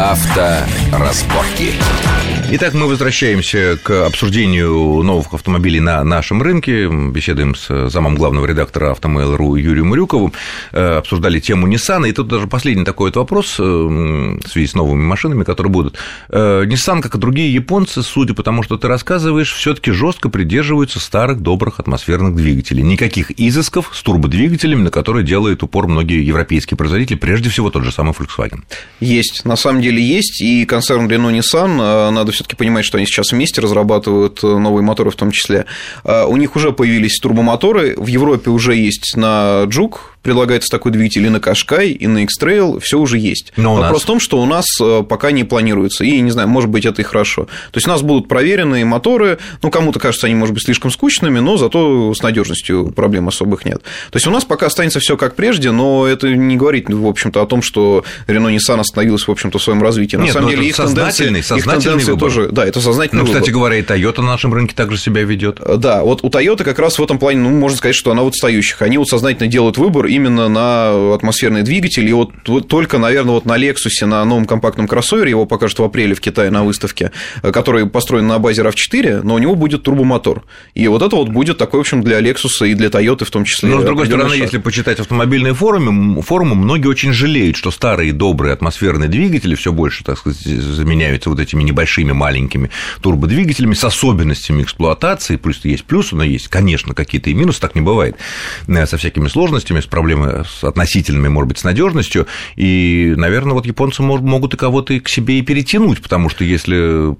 Авторазборки. Итак, мы возвращаемся к обсуждению новых автомобилей на нашем рынке. Беседуем с замом главного редактора Автомейл.ру Юрием Мурюковым. Э, обсуждали тему Nissan. И тут даже последний такой вот вопрос э, в связи с новыми машинами, которые будут. Э, Nissan, как и другие японцы, судя по тому, что ты рассказываешь, все таки жестко придерживаются старых добрых атмосферных двигателей. Никаких изысков с турбодвигателями, на которые делают упор многие европейские производители, прежде всего тот же самый Volkswagen. Есть, на самом деле есть, и концерн Renault Nissan, надо все таки понимать, что они сейчас вместе разрабатывают новые моторы в том числе. У них уже появились турбомоторы, в Европе уже есть на Джук, предлагается такой двигатель и на Кашкай, и на X-Trail, все уже есть. Но Вопрос нас... в том, что у нас э, пока не планируется, и, не знаю, может быть, это и хорошо. То есть у нас будут проверенные моторы, ну, кому-то кажется, они, может быть, слишком скучными, но зато с надежностью проблем особых нет. То есть у нас пока останется все как прежде, но это не говорит, в общем-то, о том, что Renault Nissan остановилась, в общем-то, в своем развитии. На нет, самом деле, их сознательный, тенденции, сознательный их тенденции тоже, да, это сознательный Ну, кстати говоря, и Toyota на нашем рынке также себя ведет. Да, вот у Toyota как раз в этом плане, ну, можно сказать, что она вот отстающих. Они вот сознательно делают выбор именно на атмосферный двигатель, и вот только, наверное, вот на Lexus, на новом компактном кроссовере, его покажут в апреле в Китае на выставке, который построен на базе RAV4, но у него будет турбомотор. И вот это вот будет такой, в общем, для Lexus и для Toyota в том числе. Но, с другой стороны, шаг. если почитать автомобильные форумы, форумы, многие очень жалеют, что старые добрые атмосферные двигатели все больше, так сказать, заменяются вот этими небольшими маленькими турбодвигателями с особенностями эксплуатации, плюс есть плюсы, но есть, конечно, какие-то и минусы, так не бывает, э, со всякими сложностями, с проблемой с относительными, может быть, с надежностью. И, наверное, вот японцы могут и кого-то к себе и перетянуть, потому что если,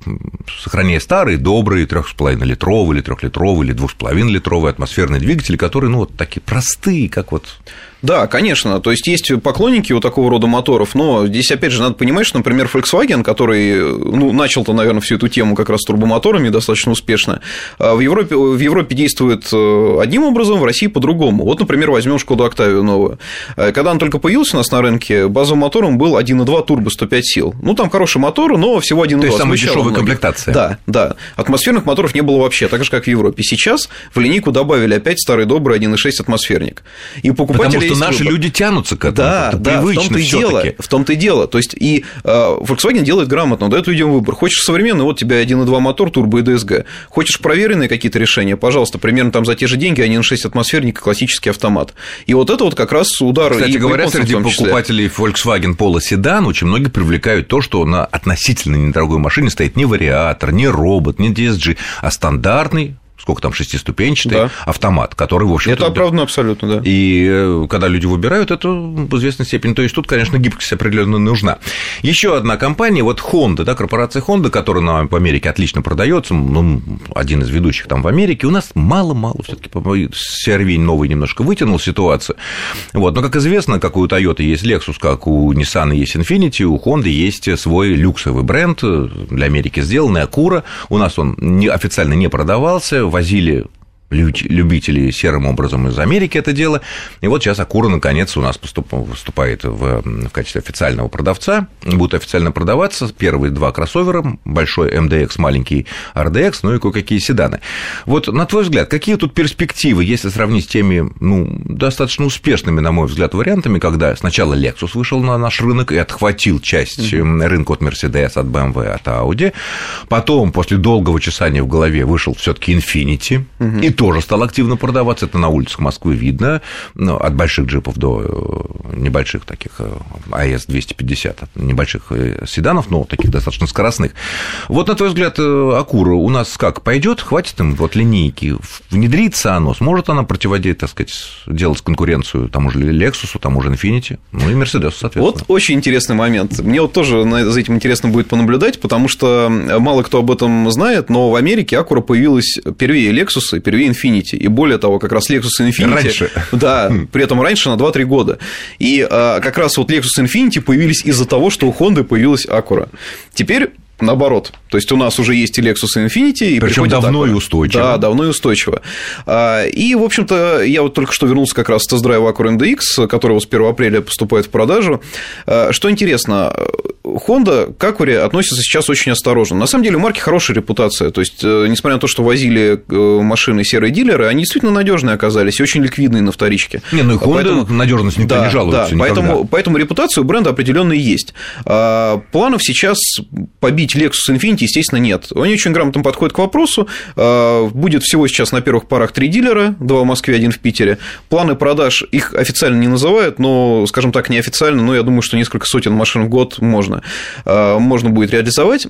сохраняя старые, добрые, 3,5-литровые или 3-литровые или 2,5-литровые атмосферные двигатели, которые, ну, вот такие простые, как вот да, конечно. То есть есть поклонники вот такого рода моторов, но здесь опять же надо понимать, что, например, Volkswagen, который ну, начал-то, наверное, всю эту тему как раз с турбомоторами достаточно успешно, а в Европе, в Европе действует э, одним образом, в России по-другому. Вот, например, возьмем Шкоду Октавию новую. Э, когда он только появился у нас на рынке, базовым мотором был 1,2 турбо 105 сил. Ну, там хороший мотор, но всего 1,2. То есть самая дешевая комплектация. Да, да. Атмосферных моторов не было вообще, так же, как в Европе. Сейчас в линейку добавили опять старый добрый 1,6 атмосферник. И покупатели что наши выбор. люди тянутся к этому. Да, да, в том-то и дело. В том-то и дело. То есть, и э, Volkswagen делает грамотно, дает людям выбор. Хочешь современный, вот у тебя 1.2 мотор, турбо и DSG. Хочешь проверенные какие-то решения, пожалуйста, примерно там за те же деньги 1.6 атмосферник, классический автомат. И вот это вот как раз удар Кстати и говоря, среди покупателей Volkswagen Polo Sedan очень многие привлекают то, что на относительно недорогой машине стоит не вариатор, не робот, не DSG, а стандартный сколько там, шестиступенчатый да. автомат, который, в общем Это оправдано абсолютно, да. И э, когда люди выбирают, это в известной степени, то есть тут, конечно, гибкость определенно нужна. Еще одна компания, вот Honda, да, корпорация Honda, которая нам в Америке отлично продается, ну, один из ведущих там в Америке, у нас мало-мало все таки CRV новый немножко вытянул ситуацию. Вот. Но, как известно, как у Toyota есть Lexus, как у Nissan есть Infiniti, у Honda есть свой люксовый бренд, для Америки сделанный, Acura, у нас он официально не продавался, возили любители серым образом из Америки это дело. И вот сейчас Акура наконец у нас выступает в, в качестве официального продавца, будет официально продаваться первые два кроссовера, большой MDX, маленький RDX, ну и кое-какие седаны. Вот на твой взгляд, какие тут перспективы, если сравнить с теми, ну, достаточно успешными, на мой взгляд, вариантами, когда сначала Lexus вышел на наш рынок и отхватил часть mm-hmm. рынка от Mercedes, от BMW, от Audi, потом после долгого чесания в голове вышел все таки Infiniti, mm-hmm. и тоже стал активно продаваться. Это на улицах Москвы видно, ну, от больших джипов до э, небольших таких э, АЭС-250, небольших э, седанов, но таких достаточно скоростных. Вот, на твой взгляд, Акура у нас как, пойдет, хватит им вот линейки, внедрится оно, сможет она противодействовать, так сказать, делать конкуренцию тому же Lexus, тому же Infiniti, ну и Mercedes, соответственно. Вот очень интересный момент. Мне вот тоже за этим интересно будет понаблюдать, потому что мало кто об этом знает, но в Америке Акура появилась первее Lexus и первее Infiniti. И более того, как раз Lexus Infiniti... Раньше. Да, при этом раньше на 2-3 года. И а, как раз вот Lexus Infiniti появились из-за того, что у Honda появилась Acura. Теперь наоборот. То есть у нас уже есть и Lexus Infiniti. И Причем давно и устойчиво. Да, давно и устойчиво. А, и, в общем-то, я вот только что вернулся как раз с тест-драйва Acura MDX, который вот с 1 апреля поступает в продажу. А, что интересно, Honda к Acura относится сейчас очень осторожно. На самом деле у марки хорошая репутация. То есть, э, несмотря на то, что возили э, машины серые дилеры, они действительно надежные оказались и очень ликвидные на вторичке. Не, ну и Honda поэтому... надежность никто да, не жалуется. Да, поэтому, поэтому репутация у бренда определенно есть. А, планов сейчас побить Lexus Infiniti, естественно, нет. Они очень грамотно подходят к вопросу. А, будет всего сейчас на первых парах три дилера, два в Москве, один в Питере. Планы продаж их официально не называют, но, скажем так, неофициально, но я думаю, что несколько сотен машин в год можно, а, можно будет реализовать.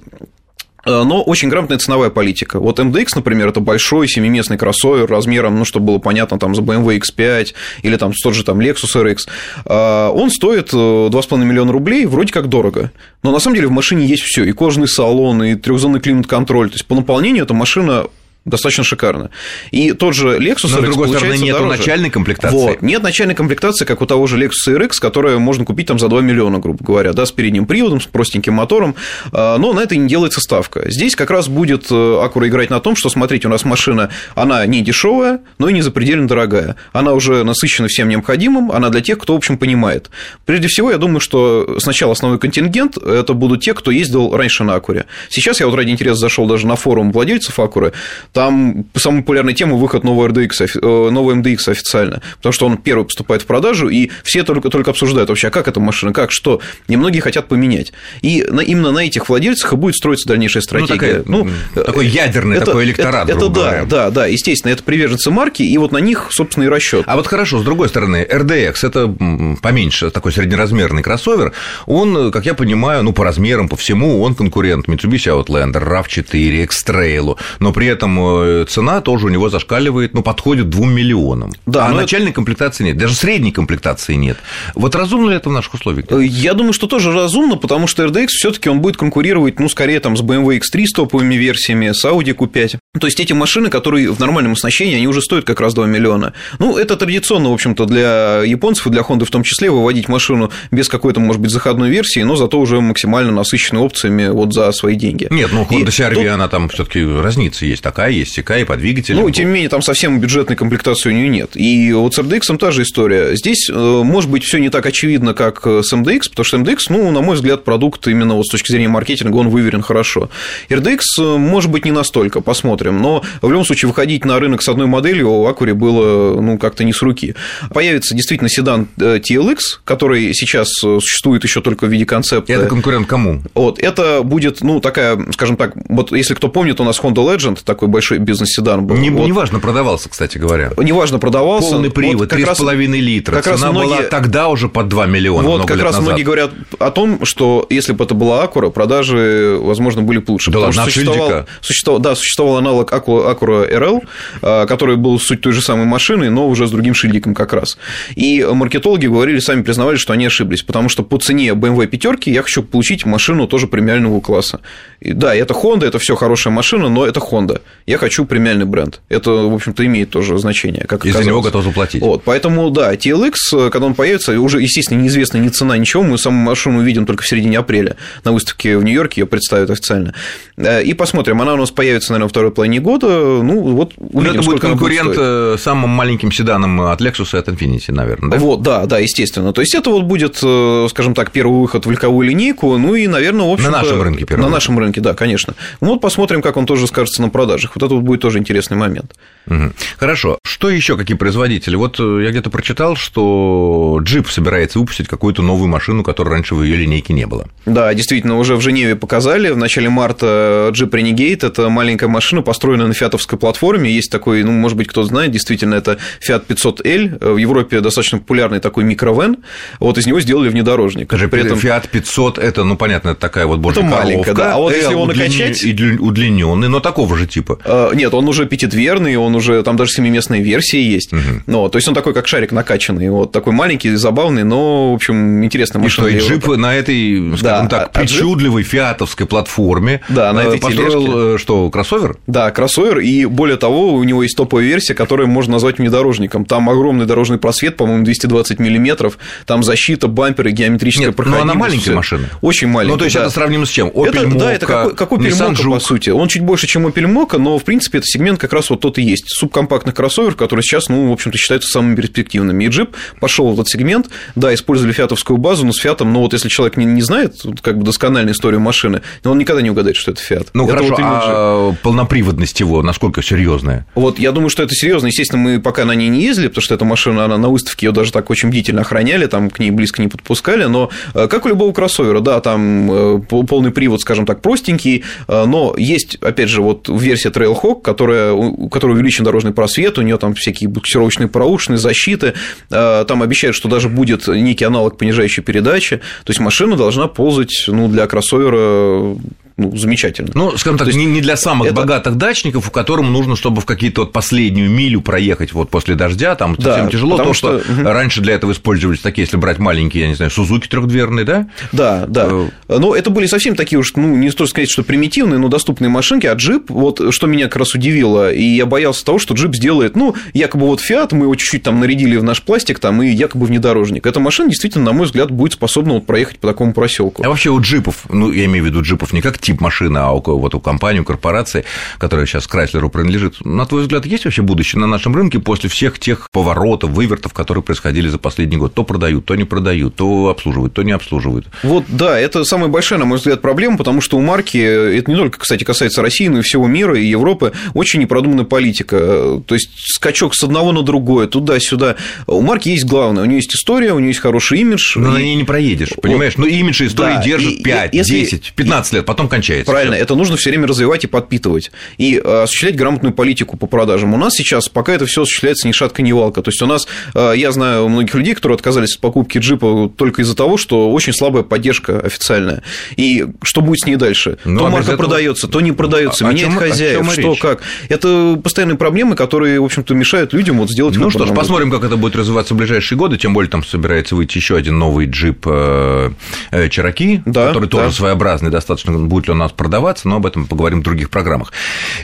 А, но очень грамотная ценовая политика. Вот MDX, например, это большой семиместный кроссовер размером, ну, чтобы было понятно, там, за BMW X5 или там тот же там Lexus RX. А, он стоит 2,5 э, миллиона рублей, вроде как дорого. Но на самом деле в машине есть все, и кожаный салон, и трехзонный климат-контроль. То есть по наполнению эта машина достаточно шикарно. И тот же Lexus Но, RX, с другой стороны, нет начальной комплектации. Вот, нет начальной комплектации, как у того же Lexus RX, которую можно купить там за 2 миллиона, грубо говоря, да, с передним приводом, с простеньким мотором, а, но на это не делается ставка. Здесь как раз будет э, играть на том, что, смотрите, у нас машина, она не дешевая, но и не запредельно дорогая. Она уже насыщена всем необходимым, она для тех, кто, в общем, понимает. Прежде всего, я думаю, что сначала основной контингент – это будут те, кто ездил раньше на Акуре. Сейчас я вот ради интереса зашел даже на форум владельцев Акуры, там самая популярная тема выход нового RDX, э, нового MDX официально, потому что он первый поступает в продажу, и все только, только обсуждают вообще, а как эта машина, как, что. Немногие хотят поменять. И на, именно на этих владельцах и будет строиться дальнейшая ну, стратегия. Ну, такая, ну такой ядерный это, такой электорат. Это, это да, говоря. да, да, естественно, это приверженцы марки, и вот на них, собственно, и расчет. А вот хорошо, с другой стороны, RDX это поменьше, такой среднеразмерный кроссовер, он, как я понимаю, ну, по размерам, по всему, он конкурент Mitsubishi Outlander, RAV4, X-Trail, но при этом Э, цена тоже у него зашкаливает, ну, подходит 2 миллионам. Да, а начальной это... комплектации нет, даже средней комплектации нет. Вот разумно ли это в наших условиях? Э, я думаю, что тоже разумно, потому что RDX все таки он будет конкурировать, ну, скорее там с BMW X3 с топовыми версиями, с Audi Q5. То есть эти машины, которые в нормальном оснащении, они уже стоят как раз 2 миллиона. Ну, это традиционно, в общем-то, для японцев и для Honda в том числе выводить машину без какой-то, может быть, заходной версии, но зато уже максимально насыщенной опциями вот за свои деньги. Нет, ну Honda CR-V, тут... она там все таки разница есть, такая есть, всякая, и по двигателю. Ну, тем не менее, там совсем бюджетной комплектации у нее нет. И вот с RDX та же история. Здесь, э, может быть, все не так очевидно, как с MDX, потому что MDX, ну, на мой взгляд, продукт именно вот с точки зрения маркетинга, он выверен хорошо. RDX, э, может быть, не настолько, посмотрим. Но в любом случае выходить на рынок с одной моделью у Acura было ну, как-то не с руки. Появится действительно седан э, TLX, который сейчас э, существует еще только в виде концепта. Это конкурент кому? Вот, это будет, ну, такая, скажем так, вот если кто помнит, у нас Honda Legend, такой большой бизнес-седан был. Не, вот. Неважно продавался, кстати говоря. Неважно продавался. Полный привод, вот 3,5 литра. Как Цена раз многие... была тогда уже под 2 миллиона, Вот как раз назад. многие говорят о том, что если бы это была Acura, продажи, возможно, были бы лучше. Да ладно, существовал, существовал, да, существовал аналог Acura RL, а, который был суть той же самой машины, но уже с другим шильдиком как раз. И маркетологи говорили, сами признавали, что они ошиблись, потому что по цене BMW пятерки я хочу получить машину тоже премиального класса. И да, это Honda, это все хорошая машина, но это Honda. Я хочу премиальный бренд. Это, в общем-то, имеет тоже значение. Как и за него готов заплатить. Вот, поэтому, да, TLX, когда он появится, уже, естественно, неизвестна ни цена, ничего, мы саму машину увидим только в середине апреля на выставке в Нью-Йорке, ее представят официально. Э, и посмотрим, она у нас появится, наверное, во второй половине года, ну, вот увидим, это будет конкурент будет э, самым маленьким седаном от Lexus и от Infiniti, наверное, да? Вот, да, да, естественно. То есть это вот будет, э, скажем так, первый выход в легковую линейку, ну и, наверное, в общем На нашем рынке первый. На нашем рынке, да, конечно. Ну вот посмотрим, как он тоже скажется на продажах. Вот это будет тоже интересный момент. Угу. Хорошо. Что еще какие производители? Вот э, я где-то прочитал, что Jeep собирается выпустить какую-то новую машину, которой раньше в ее линейке не было. Да, действительно, уже в Женеве показали. В начале марта Jeep Renegade – это маленькая машина, построенная на фиатовской платформе. Есть такой, ну, может быть, кто знает, действительно, это Fiat 500L. В Европе достаточно популярный такой микровен. Вот из него сделали внедорожник. Скажи, При этом... Fiat 500 – это, ну, понятно, это такая вот божья Это маленькая, да. А вот если его накачать… И удлиненный, но такого же типа. А, нет, он уже пятидверный, он уже, там даже семиместные версии есть. Угу. Ну, то есть он такой, как шарик накачанный, вот такой маленький, забавный, но, в общем, интересная машина. И что, и джип на этой, скажем да, так, а, а причудливой джип... фиатовской платформе да, на э, этой построил, тележке. Э, что, кроссовер? Да, кроссовер, и более того, у него есть топовая версия, которую можно назвать внедорожником. Там огромный дорожный просвет, по-моему, 220 миллиметров, там защита, бамперы, геометрическая Нет, проходимость. но она маленькая машина. Очень маленькая, Ну, то есть, да. это сравнимо с чем? Opel это, Mokka, Да, это как, как Opel Nissan Mokka, по сути. Он чуть больше, чем Opel Mokka, но в принципе, этот сегмент как раз вот тот и есть. Субкомпактный кроссовер, который сейчас, ну, в общем-то, считаются самыми перспективными. И джип пошел в этот сегмент, да, использовали фиатовскую базу, но с фиатом, ну, вот если человек не, не знает как бы доскональную историю машины, он никогда не угадает, что это фиат. Ну, это хорошо, вот а полноприводность его насколько серьезная? Вот, я думаю, что это серьезно. Естественно, мы пока на ней не ездили, потому что эта машина, она на выставке ее даже так очень бдительно охраняли, там к ней близко не подпускали, но э, как у любого кроссовера, да, там э, полный привод, скажем так, простенький, э, но есть, опять же, вот версия Trailhawk, которая, у которой увеличен дорожный просвет, у нее там всякие буксировочные проушины, защиты, там обещают, что даже будет некий аналог понижающей передачи, то есть машина должна ползать, ну, для кроссовера ну, замечательно. Ну, скажем так, не, не для самых это... богатых дачников, у которых нужно, чтобы в какие-то вот последнюю милю проехать вот после дождя, там да, совсем тяжело, то, что, что раньше для этого использовались такие, если брать маленькие, я не знаю, Сузуки трехдверные, да? Да, да. Э, но это были совсем такие уж, ну, не стоит сказать, что примитивные, но доступные машинки, а джип, вот что меня как раз удивило, и я боялся того, что джип сделает, ну, якобы вот Фиат, мы его чуть-чуть там нарядили в наш пластик, там, и якобы внедорожник. Эта машина действительно, на мой взгляд, будет способна вот проехать по такому проселку. А вообще у джипов, ну, я имею в виду джипов не как тип машины, а у, вот у компании, у корпорации, которая сейчас Крайслеру принадлежит, на твой взгляд, есть вообще будущее на нашем рынке после всех тех поворотов, вывертов, которые происходили за последний год? То продают, то не продают, то обслуживают, то не обслуживают. Вот, да, это самая большая, на мой взгляд, проблема, потому что у марки, это не только, кстати, касается России, но и всего мира, и Европы, очень непродуманная политика. То есть скачок с одного на другое, туда-сюда. У марки есть главное, у нее есть история, у нее есть хороший имидж. Но и... на ней не проедешь, понимаешь? Вот. Ну, имидж и истории да, держит 5, если... 10, 15 лет, потом кончается. Правильно, это нужно все время развивать и подпитывать, и э, осуществлять грамотную политику по продажам. У нас сейчас пока это все осуществляется ни шатка, ни валка. То есть у нас, э, я знаю многих людей, которые отказались от покупки джипа только из-за того, что очень слабая поддержка официальная. И что будет с ней дальше? Ну, то а марка этого... продается, то не продается, а меняет чем, хозяев, что речь? как. Это постоянные проблемы, которые, в общем-то, мешают людям вот сделать Ну что ж, посмотрим, как это будет развиваться в ближайшие годы, тем более там собирается выйти еще один новый джип Чараки, да, который да. тоже своеобразный достаточно, будет у нас продаваться, но об этом поговорим в других программах.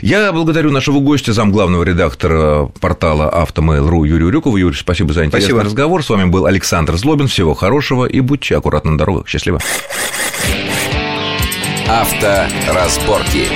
Я благодарю нашего гостя, зам главного редактора портала Автомейл.ру Юрию Рюкову. Юрий, спасибо за интересный спасибо. разговор. С вами был Александр Злобин. Всего хорошего и будьте аккуратны на дорогах. Счастливо. Авторазборки.